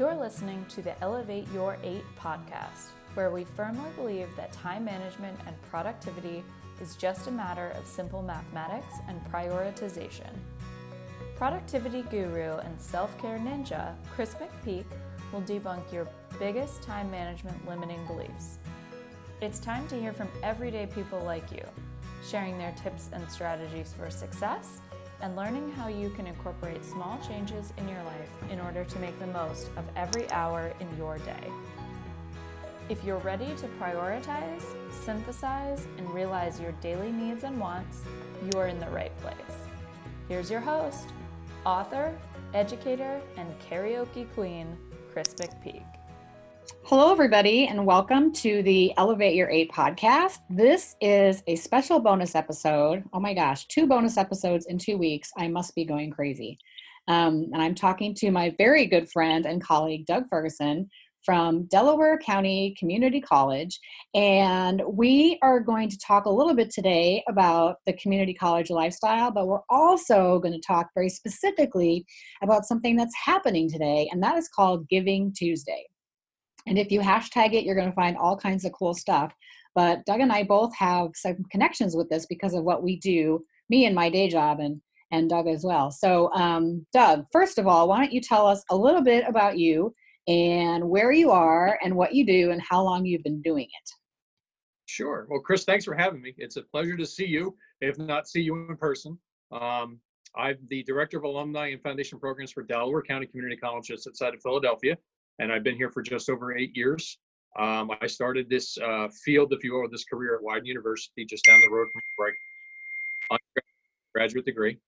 You're listening to the Elevate Your Eight podcast, where we firmly believe that time management and productivity is just a matter of simple mathematics and prioritization. Productivity guru and self care ninja, Chris McPeak, will debunk your biggest time management limiting beliefs. It's time to hear from everyday people like you, sharing their tips and strategies for success and learning how you can incorporate small changes in your life in order to make the most of every hour in your day. If you're ready to prioritize, synthesize, and realize your daily needs and wants, you are in the right place. Here's your host, author, educator, and karaoke queen, Chris McPeak. Hello, everybody, and welcome to the Elevate Your Eight podcast. This is a special bonus episode. Oh my gosh, two bonus episodes in two weeks. I must be going crazy. Um, and I'm talking to my very good friend and colleague, Doug Ferguson from Delaware County Community College. And we are going to talk a little bit today about the community college lifestyle, but we're also going to talk very specifically about something that's happening today, and that is called Giving Tuesday. And if you hashtag it, you're going to find all kinds of cool stuff. But Doug and I both have some connections with this because of what we do, me and my day job, and and Doug as well. So, um, Doug, first of all, why don't you tell us a little bit about you and where you are and what you do and how long you've been doing it? Sure. Well, Chris, thanks for having me. It's a pleasure to see you, if not see you in person. Um, I'm the director of alumni and foundation programs for Delaware County Community College just outside of Philadelphia and I've been here for just over eight years. Um, I started this uh, field, if you will, this career at Widener University, just down the road from where I graduate degree.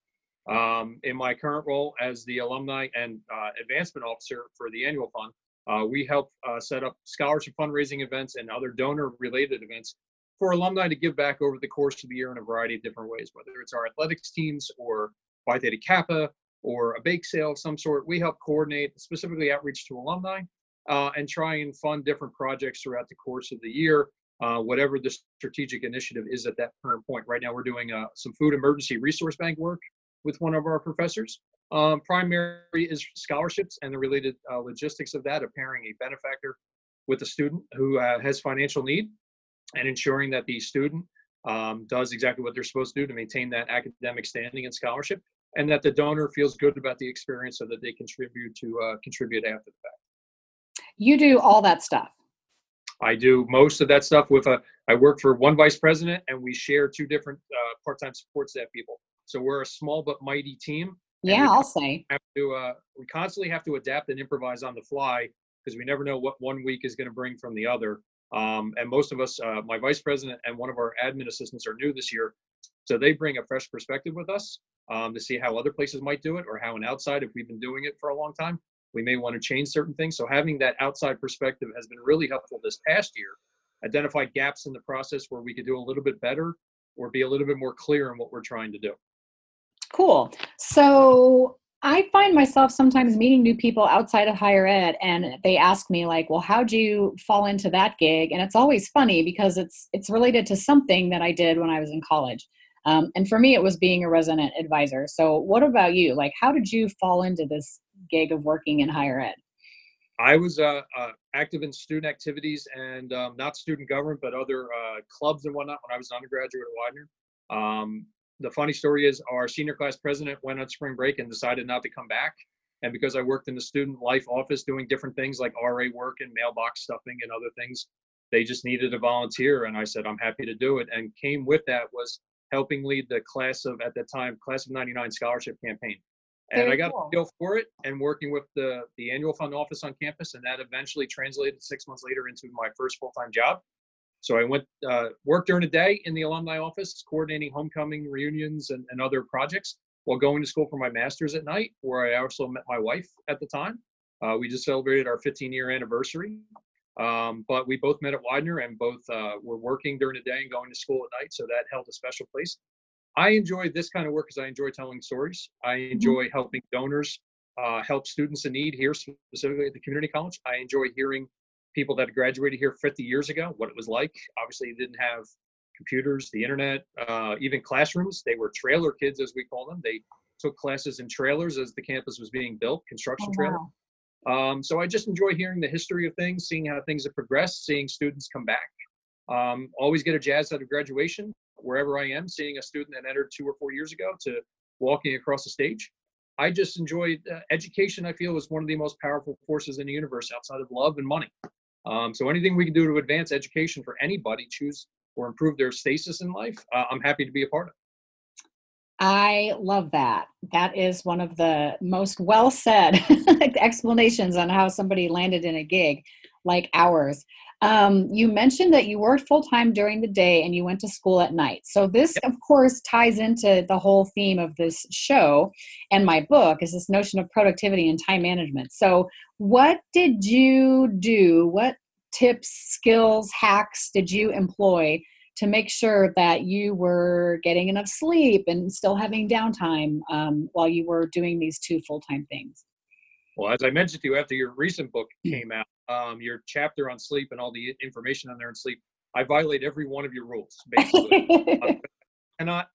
Um, in my current role as the alumni and uh, advancement officer for the annual fund, uh, we help uh, set up scholarship fundraising events and other donor-related events for alumni to give back over the course of the year in a variety of different ways, whether it's our athletics teams or Phi Theta Kappa or a bake sale of some sort. We help coordinate specifically outreach to alumni uh, and try and fund different projects throughout the course of the year, uh, whatever the strategic initiative is at that current point. Right now, we're doing uh, some food emergency resource bank work with one of our professors. Um, primary is scholarships and the related uh, logistics of that, of pairing a benefactor with a student who uh, has financial need and ensuring that the student um, does exactly what they're supposed to do to maintain that academic standing and scholarship and that the donor feels good about the experience so that they contribute to uh, contribute after the fact. You do all that stuff. I do most of that stuff with a. I work for one vice president, and we share two different uh, part-time support staff people. So we're a small but mighty team. Yeah, I'll say. Have to, uh, we constantly have to adapt and improvise on the fly because we never know what one week is going to bring from the other. Um, and most of us, uh, my vice president and one of our admin assistants are new this year, so they bring a fresh perspective with us um, to see how other places might do it or how an outside, if we've been doing it for a long time, we may want to change certain things. So having that outside perspective has been really helpful this past year. Identify gaps in the process where we could do a little bit better or be a little bit more clear in what we're trying to do. Cool. So I find myself sometimes meeting new people outside of higher ed and they ask me like, "Well, how'd you fall into that gig?" And it's always funny because it's it's related to something that I did when I was in college. Um, and for me, it was being a resident advisor. So, what about you? Like, how did you fall into this gig of working in higher ed? I was uh, uh, active in student activities and um, not student government, but other uh, clubs and whatnot when I was an undergraduate at Widener. Um, the funny story is, our senior class president went on spring break and decided not to come back. And because I worked in the student life office doing different things like RA work and mailbox stuffing and other things, they just needed a volunteer. And I said, I'm happy to do it. And came with that was helping lead the class of at that time class of 99 scholarship campaign. And Very i got cool. a feel for it and working with the the annual fund office on campus and that eventually translated six months later into my first full-time job. So i went uh, worked during the day in the alumni office coordinating homecoming reunions and, and other projects while going to school for my master's at night where i also met my wife at the time. Uh, we just celebrated our 15 year anniversary um, but we both met at Widener and both uh, were working during the day and going to school at night. So that held a special place. I enjoy this kind of work because I enjoy telling stories. I mm-hmm. enjoy mm-hmm. helping donors uh, help students in need here, specifically at the community college. I enjoy hearing people that graduated here 50 years ago, what it was like. Obviously, you didn't have computers, the internet, uh, even classrooms. They were trailer kids, as we call them. They took classes in trailers as the campus was being built, construction oh, wow. trailer. Um, so I just enjoy hearing the history of things, seeing how things have progressed, seeing students come back. Um, always get a jazz out of graduation, wherever I am, seeing a student that entered two or four years ago to walking across the stage. I just enjoy uh, education. I feel is one of the most powerful forces in the universe outside of love and money. Um, so anything we can do to advance education for anybody, choose or improve their status in life, uh, I'm happy to be a part of. I love that. That is one of the most well said explanations on how somebody landed in a gig like ours. Um, you mentioned that you worked full time during the day and you went to school at night. So this, of course, ties into the whole theme of this show and my book is this notion of productivity and time management. So, what did you do? What tips, skills, hacks did you employ to make sure that you were getting enough sleep and still having downtime um, while you were doing these two full time things? Well, as I mentioned to you after your recent book hmm. came out, um, your chapter on sleep and all the information on there on sleep, I violate every one of your rules. Basically, I cannot.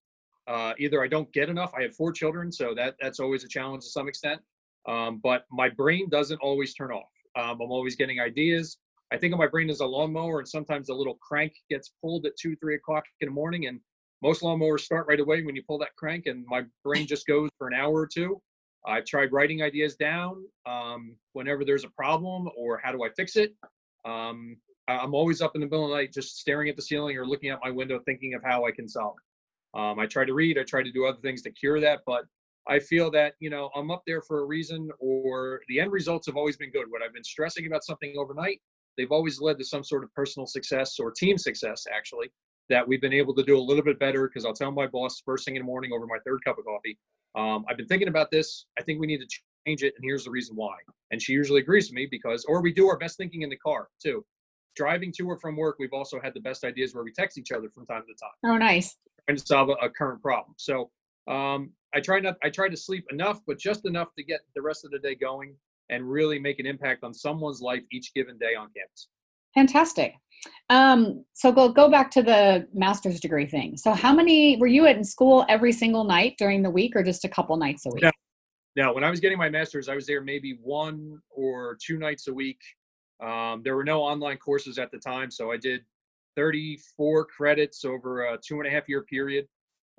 Uh, either I don't get enough. I have four children, so that that's always a challenge to some extent. Um, but my brain doesn't always turn off. Um, I'm always getting ideas. I think of my brain as a lawnmower, and sometimes a little crank gets pulled at two, three o'clock in the morning, and most lawnmowers start right away when you pull that crank, and my brain just goes for an hour or two. I've tried writing ideas down um, whenever there's a problem or how do I fix it. Um, I'm always up in the middle of the night just staring at the ceiling or looking out my window thinking of how I can solve it. Um, I try to read, I try to do other things to cure that, but I feel that, you know, I'm up there for a reason or the end results have always been good. When I've been stressing about something overnight, they've always led to some sort of personal success or team success, actually, that we've been able to do a little bit better because I'll tell my boss first thing in the morning over my third cup of coffee, um, I've been thinking about this. I think we need to change it, and here's the reason why. And she usually agrees with me because, or we do our best thinking in the car too. Driving to or from work, we've also had the best ideas where we text each other from time to time. Oh, nice. Trying to solve a, a current problem. So um, I try not, I try to sleep enough, but just enough to get the rest of the day going and really make an impact on someone's life each given day on campus. Fantastic. Um, so go go back to the master's degree thing. So how many were you at in school every single night during the week, or just a couple nights a week? No, no. When I was getting my master's, I was there maybe one or two nights a week. Um, there were no online courses at the time, so I did 34 credits over a two and a half year period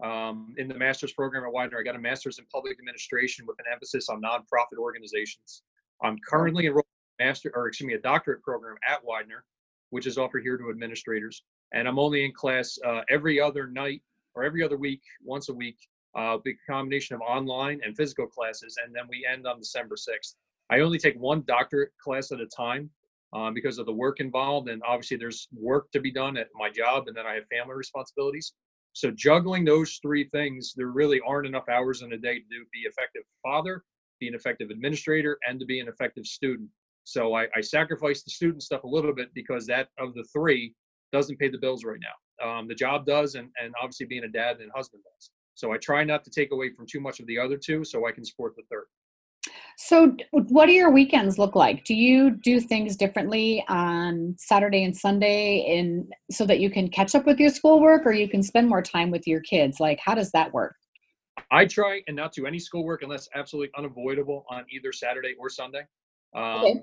um, in the master's program at Widener. I got a master's in public administration with an emphasis on nonprofit organizations. I'm currently enrolled in a master or excuse me a doctorate program at Widener, which is offered here to administrators. And I'm only in class uh, every other night or every other week, once a week. Uh, big combination of online and physical classes, and then we end on December 6th. I only take one doctorate class at a time um, because of the work involved, and obviously there's work to be done at my job, and then I have family responsibilities. So juggling those three things, there really aren't enough hours in a day to be effective father, be an effective administrator, and to be an effective student. So I, I sacrifice the student stuff a little bit because that of the three doesn't pay the bills right now. Um, the job does, and, and obviously being a dad and husband does. So I try not to take away from too much of the other two so I can support the third. So, what do your weekends look like? Do you do things differently on Saturday and Sunday, in so that you can catch up with your schoolwork, or you can spend more time with your kids? Like, how does that work? I try and not do any schoolwork unless absolutely unavoidable on either Saturday or Sunday. Um, okay.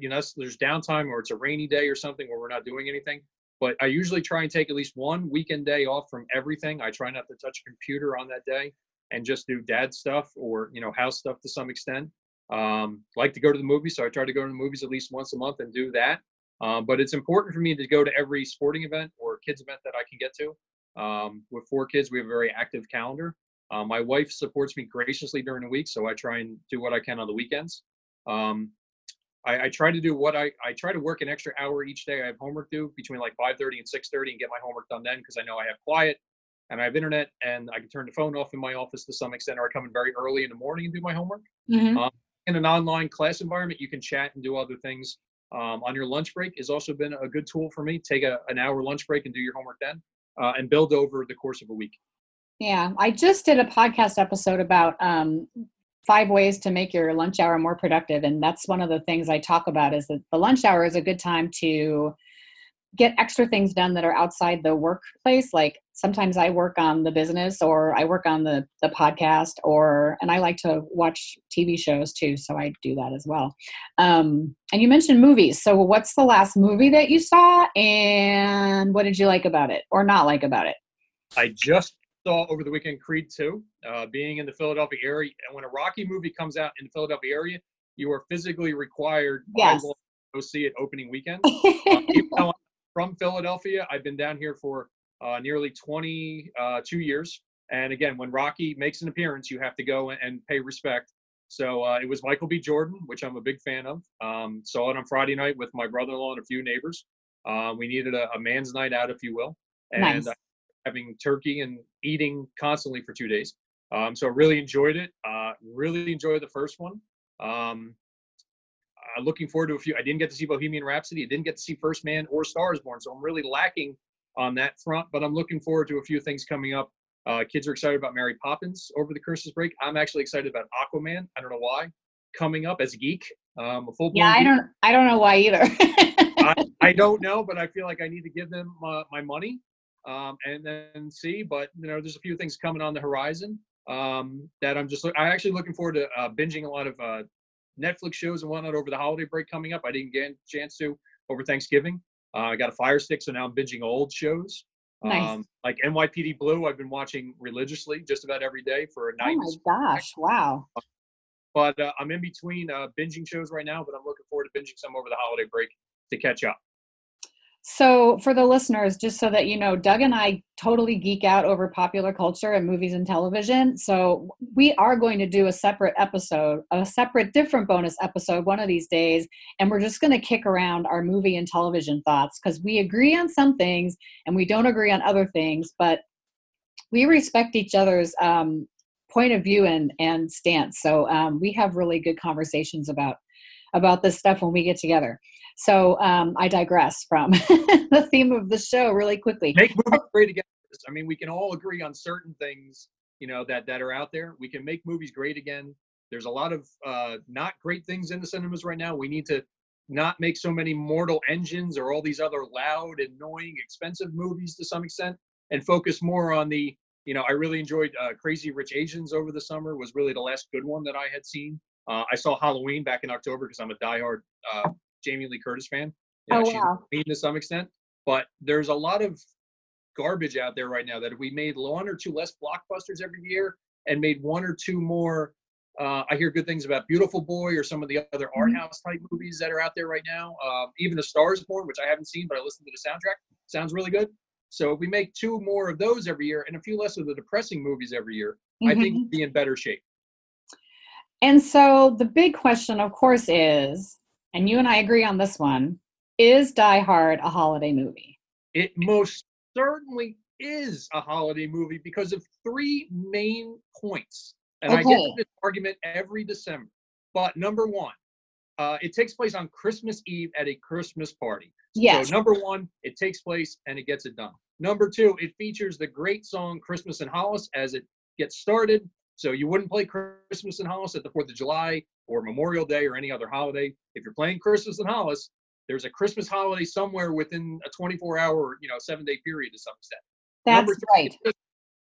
You know, there's downtime or it's a rainy day or something where we're not doing anything. But I usually try and take at least one weekend day off from everything. I try not to touch a computer on that day and just do dad stuff or you know house stuff to some extent. Um, like to go to the movies, so I try to go to the movies at least once a month and do that. Um, but it's important for me to go to every sporting event or kids event that I can get to. Um, with four kids, we have a very active calendar. Uh, my wife supports me graciously during the week, so I try and do what I can on the weekends. Um, I, I, try to do what I, I try to work an extra hour each day. I have homework due between like 5:30 and 6:30 and get my homework done then because I know I have quiet and I have internet and I can turn the phone off in my office to some extent, or I come in very early in the morning and do my homework. Mm-hmm. Um, in an online class environment, you can chat and do other things. Um, on your lunch break has also been a good tool for me. Take a, an hour lunch break and do your homework then, uh, and build over the course of a week. Yeah, I just did a podcast episode about um, five ways to make your lunch hour more productive and that's one of the things i talk about is that the lunch hour is a good time to get extra things done that are outside the workplace like sometimes I work on the business or I work on the the podcast or and I like to watch TV shows too, so I do that as well. Um, and you mentioned movies. So what's the last movie that you saw and what did you like about it or not like about it? I just saw over the weekend Creed 2, uh, being in the Philadelphia area. And when a Rocky movie comes out in the Philadelphia area, you are physically required yes. to go see it opening weekend. uh, I'm from Philadelphia, I've been down here for uh, nearly 22 uh, years. And again, when Rocky makes an appearance, you have to go and pay respect. So uh, it was Michael B. Jordan, which I'm a big fan of. Um, saw it on Friday night with my brother-in-law and a few neighbors. Uh, we needed a, a, man's night out, if you will, and nice. Having turkey and eating constantly for two days. Um, so I really enjoyed it. Uh, really enjoyed the first one. Um, uh, looking forward to a few. I didn't get to see Bohemian Rhapsody. I didn't get to see First Man or Stars Born. So I'm really lacking on that front. But I'm looking forward to a few things coming up. Uh, kids are excited about Mary Poppins over the Christmas break. I'm actually excited about Aquaman. I don't know why. Coming up as a geek, um, a full. Yeah, I don't. I don't know why either. I, I, don't know, but I feel like I need to give them uh, my money um, and then see. But you know, there's a few things coming on the horizon um, that I'm just. I'm actually looking forward to uh, binging a lot of uh, Netflix shows and whatnot over the holiday break coming up. I didn't get a chance to over Thanksgiving. Uh, I got a Fire Stick, so now I'm binging old shows. Nice. Um, like NYPD Blue, I've been watching religiously just about every day for a night. Oh my gosh! Wow. But uh, I'm in between uh, binging shows right now, but I'm looking forward to binging some over the holiday break to catch up. So, for the listeners, just so that you know, Doug and I totally geek out over popular culture and movies and television. So, we are going to do a separate episode, a separate, different bonus episode one of these days. And we're just going to kick around our movie and television thoughts because we agree on some things and we don't agree on other things, but we respect each other's um, point of view and, and stance. So, um, we have really good conversations about about this stuff when we get together. So um, I digress from the theme of the show really quickly. Make movies great again. I mean, we can all agree on certain things, you know, that that are out there. We can make movies great again. There's a lot of uh, not great things in the cinemas right now. We need to not make so many mortal engines or all these other loud, annoying, expensive movies to some extent, and focus more on the. You know, I really enjoyed uh, Crazy Rich Asians over the summer. Was really the last good one that I had seen. Uh, I saw Halloween back in October because I'm a diehard uh, Jamie Lee Curtis fan. You know, oh, wow. She's to some extent, but there's a lot of garbage out there right now that if we made one or two less blockbusters every year and made one or two more, uh, I hear good things about Beautiful Boy or some of the other art mm-hmm. house type movies that are out there right now. Um, even A Star Is Born, which I haven't seen, but I listened to the soundtrack, sounds really good. So if we make two more of those every year and a few less of the depressing movies every year, mm-hmm. I think we'd be in better shape. And so the big question, of course, is, and you and I agree on this one, is Die Hard a holiday movie? It most certainly is a holiday movie because of three main points. And okay. I get this argument every December. But number one, uh, it takes place on Christmas Eve at a Christmas party. Yes. So number one, it takes place and it gets it done. Number two, it features the great song Christmas in Hollis as it gets started. So you wouldn't play Christmas in Hollis at the 4th of July or Memorial Day or any other holiday. If you're playing Christmas in Hollis, there's a Christmas holiday somewhere within a 24 hour, you know, seven day period to some extent. That's number three, right. Just,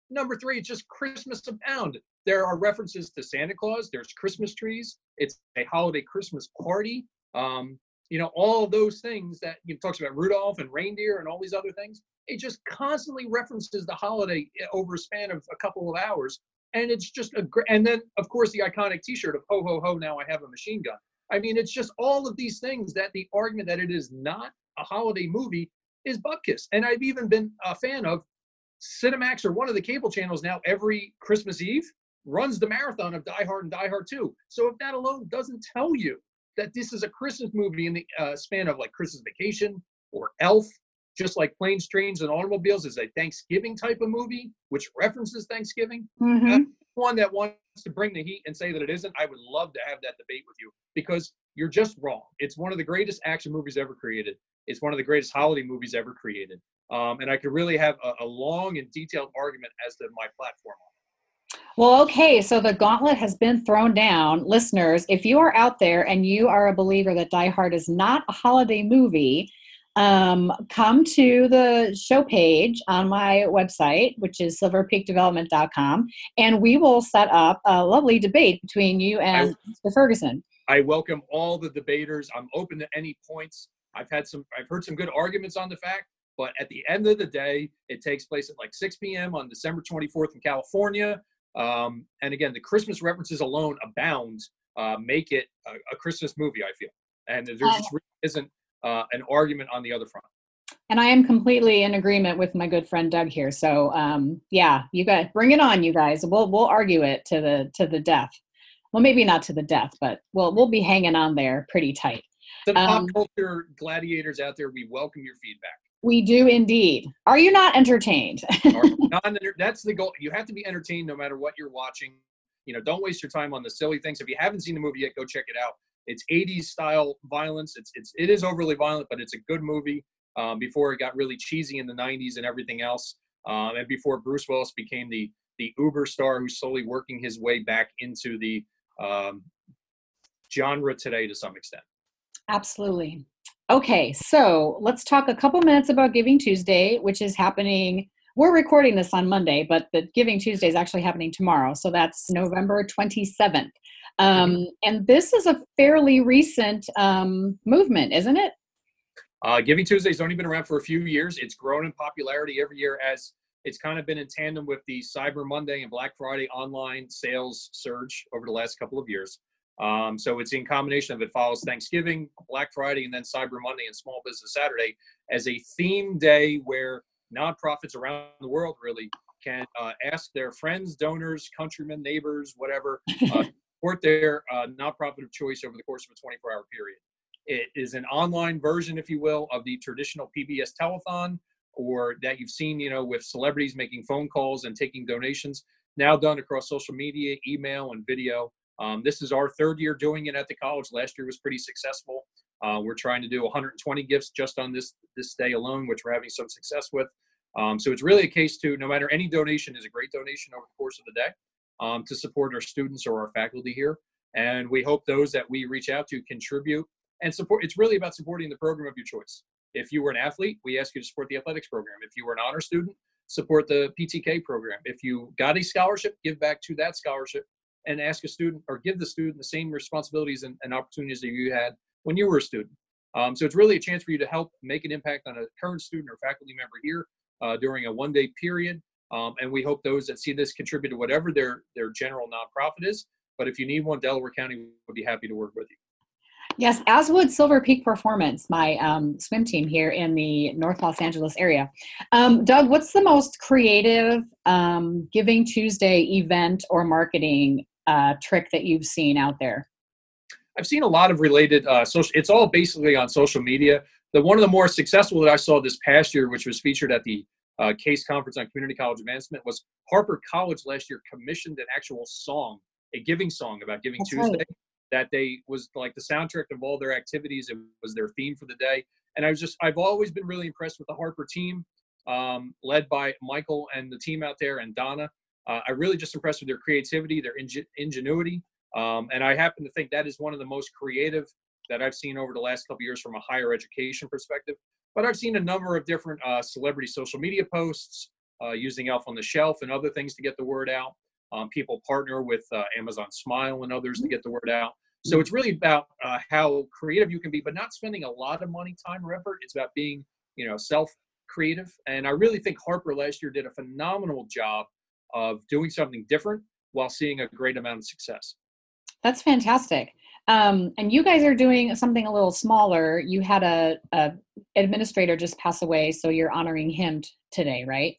number three, it's just Christmas abound. There are references to Santa Claus. There's Christmas trees. It's a holiday Christmas party. Um, you know, all those things that you know, talks about Rudolph and reindeer and all these other things. It just constantly references the holiday eh, over a span of a couple of hours and it's just a great and then of course the iconic t-shirt of ho ho ho now i have a machine gun. I mean it's just all of these things that the argument that it is not a holiday movie is bupkis and i've even been a fan of cinemax or one of the cable channels now every christmas eve runs the marathon of die hard and die hard 2 so if that alone doesn't tell you that this is a christmas movie in the uh, span of like christmas vacation or elf just like Planes, Trains, and Automobiles is a Thanksgiving type of movie, which references Thanksgiving. Mm-hmm. One that wants to bring the heat and say that it isn't, I would love to have that debate with you because you're just wrong. It's one of the greatest action movies ever created. It's one of the greatest holiday movies ever created. Um, and I could really have a, a long and detailed argument as to my platform on it. Well, okay, so the gauntlet has been thrown down. Listeners, if you are out there and you are a believer that Die Hard is not a holiday movie, um, come to the show page on my website, which is silverpeakdevelopment.com, and we will set up a lovely debate between you and I, Mr. Ferguson. I welcome all the debaters. I'm open to any points. I've had some, I've heard some good arguments on the fact, but at the end of the day, it takes place at like 6 p.m. on December 24th in California. Um, and again, the Christmas references alone abound, uh, make it a, a, Christmas movie, I feel. And there just really isn't uh, an argument on the other front. And I am completely in agreement with my good friend Doug here. So um, yeah, you guys bring it on, you guys. We'll we'll argue it to the to the death. Well, maybe not to the death, but we'll we'll be hanging on there pretty tight. The um, pop culture gladiators out there, we welcome your feedback. We do indeed. Are you not entertained? that's the goal. You have to be entertained no matter what you're watching. You know, don't waste your time on the silly things. If you haven't seen the movie yet, go check it out. It's 80s style violence. It's it's it is overly violent, but it's a good movie. Um, before it got really cheesy in the 90s and everything else, um, and before Bruce Willis became the the uber star who's slowly working his way back into the um, genre today to some extent. Absolutely. Okay, so let's talk a couple minutes about Giving Tuesday, which is happening. We're recording this on Monday, but the Giving Tuesday is actually happening tomorrow. So that's November 27th. Um, mm-hmm. and this is a fairly recent um, movement, isn't it? Uh, Giving Tuesday's only been around for a few years. It's grown in popularity every year as it's kind of been in tandem with the Cyber Monday and Black Friday online sales surge over the last couple of years. Um, so it's in combination of it follows Thanksgiving, Black Friday, and then Cyber Monday and Small Business Saturday as a theme day where nonprofits around the world really can uh, ask their friends, donors, countrymen, neighbors, whatever, uh, support their uh, nonprofit of choice over the course of a 24 hour period. It is an online version, if you will, of the traditional PBS telethon or that you've seen, you know, with celebrities making phone calls and taking donations, now done across social media, email, and video. Um, this is our third year doing it at the college. Last year was pretty successful. Uh, we're trying to do 120 gifts just on this this day alone, which we're having some success with. Um, so it's really a case to no matter any donation is a great donation over the course of the day um, to support our students or our faculty here. And we hope those that we reach out to contribute and support. It's really about supporting the program of your choice. If you were an athlete, we ask you to support the athletics program. If you were an honor student, support the PTK program. If you got a scholarship, give back to that scholarship and ask a student or give the student the same responsibilities and, and opportunities that you had when you were a student. Um, so it's really a chance for you to help make an impact on a current student or faculty member here uh, during a one day period. Um, and we hope those that see this contribute to whatever their, their general nonprofit is. But if you need one, Delaware County would be happy to work with you. Yes, as would Silver Peak Performance, my um, swim team here in the North Los Angeles area. Um, Doug, what's the most creative um, Giving Tuesday event or marketing uh, trick that you've seen out there? I've seen a lot of related uh, social. It's all basically on social media. The one of the more successful that I saw this past year, which was featured at the uh, Case Conference on Community College Advancement, was Harper College last year commissioned an actual song, a giving song about Giving That's Tuesday. Right. That they was like the soundtrack of all their activities. It was their theme for the day, and I was just I've always been really impressed with the Harper team, um, led by Michael and the team out there and Donna uh, I really just impressed with their creativity, their ingen- ingenuity, um, and I happen to think that is one of the most creative that I've seen over the last couple years from a higher education perspective. But I've seen a number of different uh, celebrity social media posts uh, using Elf on the Shelf and other things to get the word out. Um, people partner with uh, Amazon Smile and others to get the word out. So it's really about uh, how creative you can be, but not spending a lot of money, time, or effort. It's about being, you know, self creative. And I really think Harper last year did a phenomenal job of doing something different while seeing a great amount of success. That's fantastic. Um, and you guys are doing something a little smaller. You had a, a administrator just pass away, so you're honoring him t- today, right?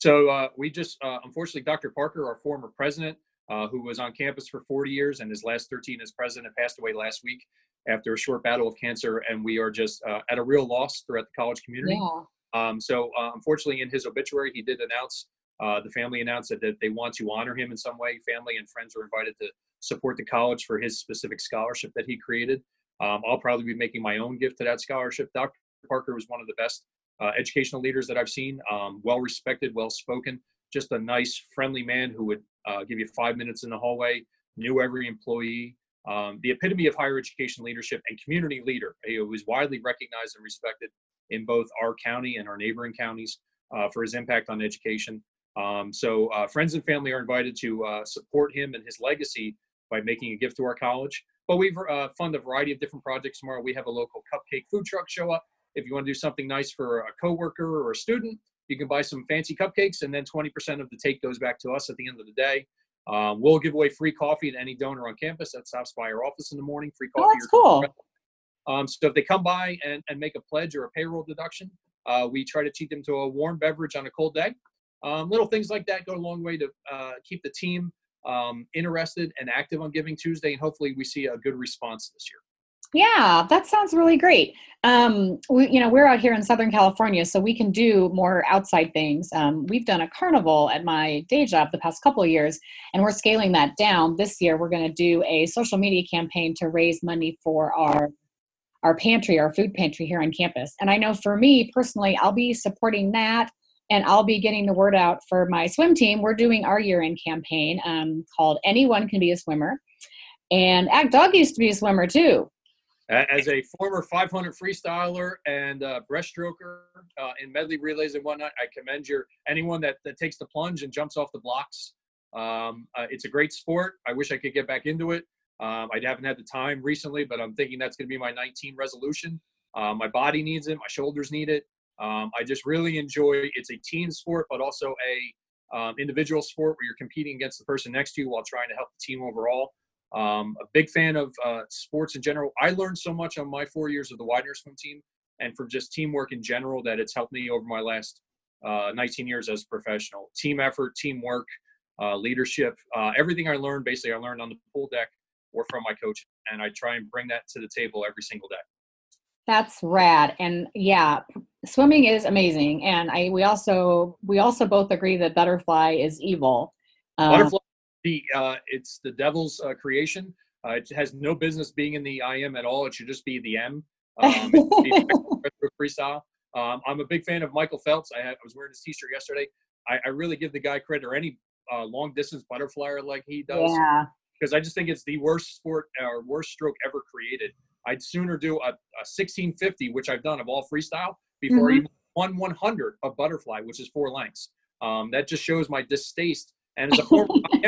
So uh, we just, uh, unfortunately, Dr. Parker, our former president, uh, who was on campus for 40 years and his last 13 as president, passed away last week after a short battle of cancer, and we are just uh, at a real loss throughout the college community. Yeah. Um, so, uh, unfortunately, in his obituary, he did announce uh, the family announced that, that they want to honor him in some way. Family and friends are invited to support the college for his specific scholarship that he created. Um, I'll probably be making my own gift to that scholarship. Dr. Parker was one of the best uh, educational leaders that I've seen. Um, well respected, well spoken, just a nice, friendly man who would uh, give you five minutes in the hallway, knew every employee. Um, the epitome of higher education leadership and community leader. He was widely recognized and respected in both our county and our neighboring counties uh, for his impact on education. Um, so uh, friends and family are invited to uh, support him and his legacy by making a gift to our college. But we've uh, funded a variety of different projects tomorrow. We have a local cupcake food truck show up. If you want to do something nice for a coworker or a student, you can buy some fancy cupcakes, and then 20% of the take goes back to us at the end of the day. Um, we'll give away free coffee to any donor on campus that stops by our office in the morning. Free coffee. Oh, that's cool. Um, so if they come by and, and make a pledge or a payroll deduction, uh, we try to treat them to a warm beverage on a cold day. Um, little things like that go a long way to uh, keep the team um, interested and active on Giving Tuesday, and hopefully we see a good response this year. Yeah, that sounds really great. Um, we, you know, we're out here in Southern California, so we can do more outside things. Um, we've done a carnival at my day job the past couple of years, and we're scaling that down. This year, we're going to do a social media campaign to raise money for our our pantry, our food pantry here on campus. And I know for me personally, I'll be supporting that and I'll be getting the word out for my swim team. We're doing our year end campaign um, called Anyone Can Be a Swimmer. And Act Dog used to be a swimmer too. As a former 500 freestyler and uh, breaststroker uh, in medley relays and whatnot, I commend your anyone that, that takes the plunge and jumps off the blocks. Um, uh, it's a great sport. I wish I could get back into it. Um, I haven't had the time recently, but I'm thinking that's going to be my 19 resolution. Uh, my body needs it. My shoulders need it. Um, I just really enjoy. It's a team sport, but also a um, individual sport where you're competing against the person next to you while trying to help the team overall. Um, a big fan of uh, sports in general. I learned so much on my four years of the Widener swim team and from just teamwork in general that it's helped me over my last uh, 19 years as a professional. Team effort, teamwork, uh, leadership, uh, everything I learned basically I learned on the pool deck or from my coach, and I try and bring that to the table every single day. That's rad, and yeah, swimming is amazing. And I we also we also both agree that butterfly is evil. Um, butterfly, the uh, it's the devil's uh, creation. Uh, it has no business being in the IM at all. It should just be the M. Um, freestyle. Um, I'm a big fan of Michael Phelps. I, had, I was wearing his T-shirt yesterday. I, I, really give the guy credit, or any uh, long distance butterflyer like he does. Yeah because I just think it's the worst sport or worst stroke ever created. I'd sooner do a, a 1650, which I've done of all freestyle, before mm-hmm. even one 100 of butterfly, which is four lengths. Um, that just shows my distaste. And as a former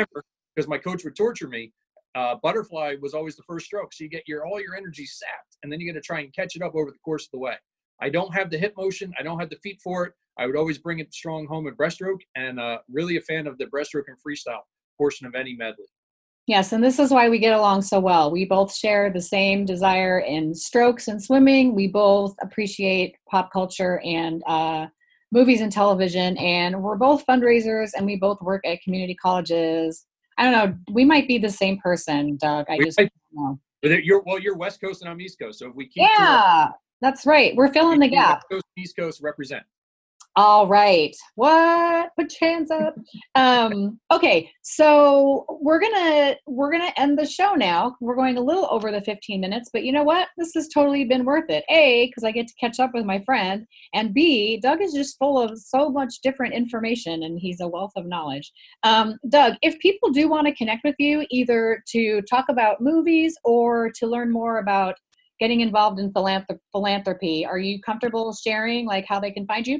because my coach would torture me, uh, butterfly was always the first stroke. So you get your all your energy sapped, and then you got to try and catch it up over the course of the way. I don't have the hip motion. I don't have the feet for it. I would always bring it strong home at breaststroke, and uh, really a fan of the breaststroke and freestyle portion of any medley. Yes, and this is why we get along so well. We both share the same desire in strokes and swimming. We both appreciate pop culture and uh, movies and television, and we're both fundraisers and we both work at community colleges. I don't know. We might be the same person, Doug. I we just might, don't know. You're well. You're West Coast and I'm East Coast, so if we keep yeah, that's right. We're filling the gap. West Coast, East Coast represent. All right. What? Put your hands up. Um, okay, so we're gonna we're gonna end the show now. We're going a little over the 15 minutes, but you know what? This has totally been worth it. A, because I get to catch up with my friend, and B, Doug is just full of so much different information, and he's a wealth of knowledge. Um, Doug, if people do want to connect with you, either to talk about movies or to learn more about getting involved in philanthropy, are you comfortable sharing like how they can find you?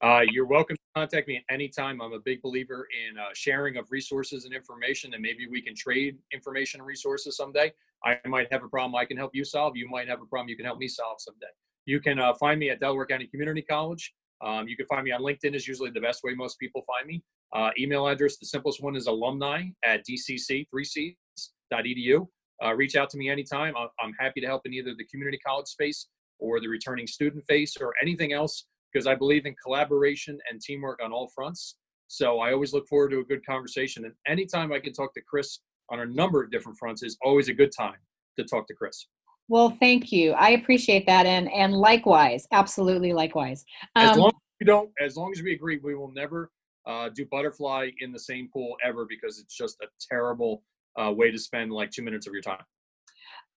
Uh, you're welcome to contact me at any time. I'm a big believer in uh, sharing of resources and information, and maybe we can trade information and resources someday. I might have a problem I can help you solve. You might have a problem you can help me solve someday. You can uh, find me at Delaware County Community College. Um, you can find me on LinkedIn is usually the best way most people find me. Uh, email address, the simplest one is alumni at dcc3cs.edu. Uh, reach out to me anytime. I'm happy to help in either the community college space or the returning student face or anything else because I believe in collaboration and teamwork on all fronts. So I always look forward to a good conversation. And anytime I can talk to Chris on a number of different fronts is always a good time to talk to Chris. Well, thank you. I appreciate that, and and likewise, absolutely likewise. Um, as long as we don't, as long as we agree, we will never uh, do butterfly in the same pool ever because it's just a terrible uh, way to spend like two minutes of your time.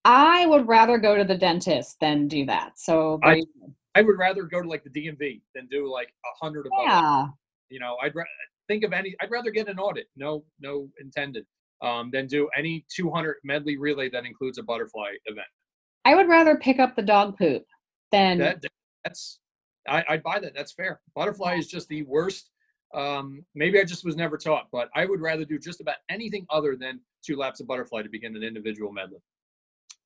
I would rather go to the dentist than do that. So I, I would rather go to like the DMV than do like a hundred of yeah. You know, I'd ra- think of any. I'd rather get an audit. No, no intended. Um, than do any 200 medley relay that includes a butterfly event. I would rather pick up the dog poop than that, that's I, I'd buy that. That's fair. Butterfly is just the worst. Um, maybe I just was never taught, but I would rather do just about anything other than two laps of butterfly to begin an individual medley.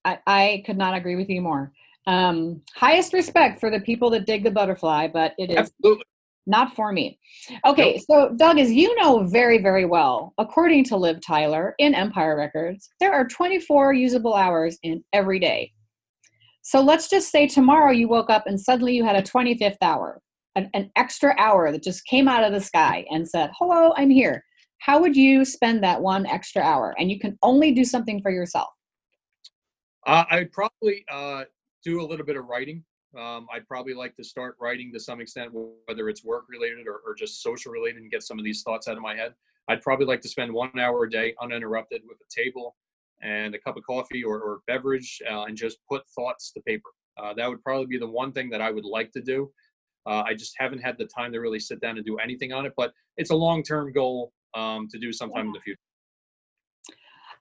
I, I could not agree with you more. Um, highest respect for the people that dig the butterfly, but it is Absolutely. not for me. Okay, so Doug, as you know very, very well, according to Liv Tyler in Empire Records, there are 24 usable hours in every day. So let's just say tomorrow you woke up and suddenly you had a 25th hour, an, an extra hour that just came out of the sky and said, Hello, I'm here. How would you spend that one extra hour? And you can only do something for yourself. Uh, I'd probably uh, do a little bit of writing. Um, I'd probably like to start writing to some extent, whether it's work related or, or, just social related, and get some of these thoughts out of my head. I'd probably like to spend one hour a day uninterrupted with a table and a cup of coffee or, or beverage uh, and just put thoughts to paper. Uh, that would probably be the one thing that I would like to do. Uh, I just haven't had the time to really sit down and do anything on it, but it's a long term goal um, to do sometime yeah. in the future.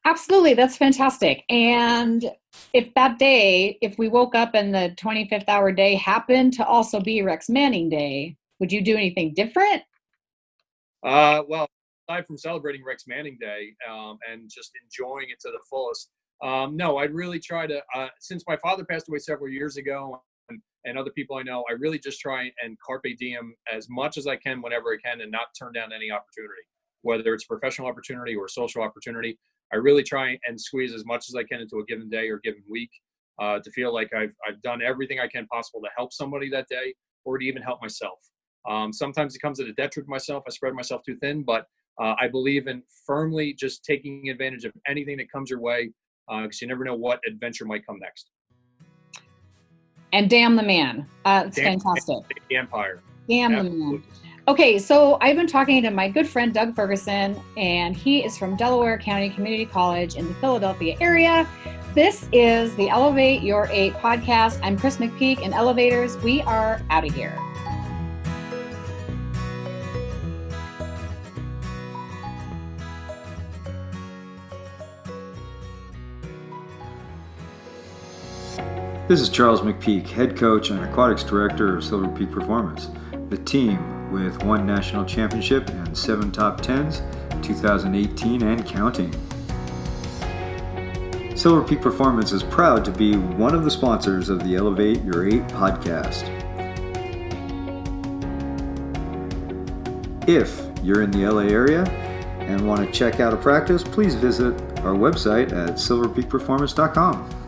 Absolutely, that's fantastic. And if that day, if we woke up and the 25th hour day happened to also be Rex Manning Day, would you do anything different? Uh, well, aside from celebrating Rex Manning Day um, and just enjoying it to the fullest, um, no, I'd really try to. Uh, since my father passed away several years ago, and, and, other people I know, I really just try and carpe diem as much as I can whenever I can, and not turn down any opportunity, whether it's professional opportunity or social opportunity. I really try and squeeze as much as I can into a given day or given week uh, to feel like I've, I've done everything I can possible to help somebody that day or to even help myself. Um, sometimes it comes at a detriment to myself. I spread myself too thin, but uh, I believe in firmly just taking advantage of anything that comes your way because uh, you never know what adventure might come next. And damn the man. Uh, it's damn, fantastic. The empire. Damn Absolutely. the man. Okay, so I've been talking to my good friend Doug Ferguson, and he is from Delaware County Community College in the Philadelphia area. This is the Elevate Your Eight podcast. I'm Chris McPeak, and Elevators, we are out of here. This is Charles McPeak, head coach and aquatics director of Silver Peak Performance, the team with one national championship and seven top tens, 2018 and counting. Silver Peak Performance is proud to be one of the sponsors of the Elevate Your 8 podcast. If you're in the LA area and want to check out a practice, please visit our website at silverpeakperformance.com.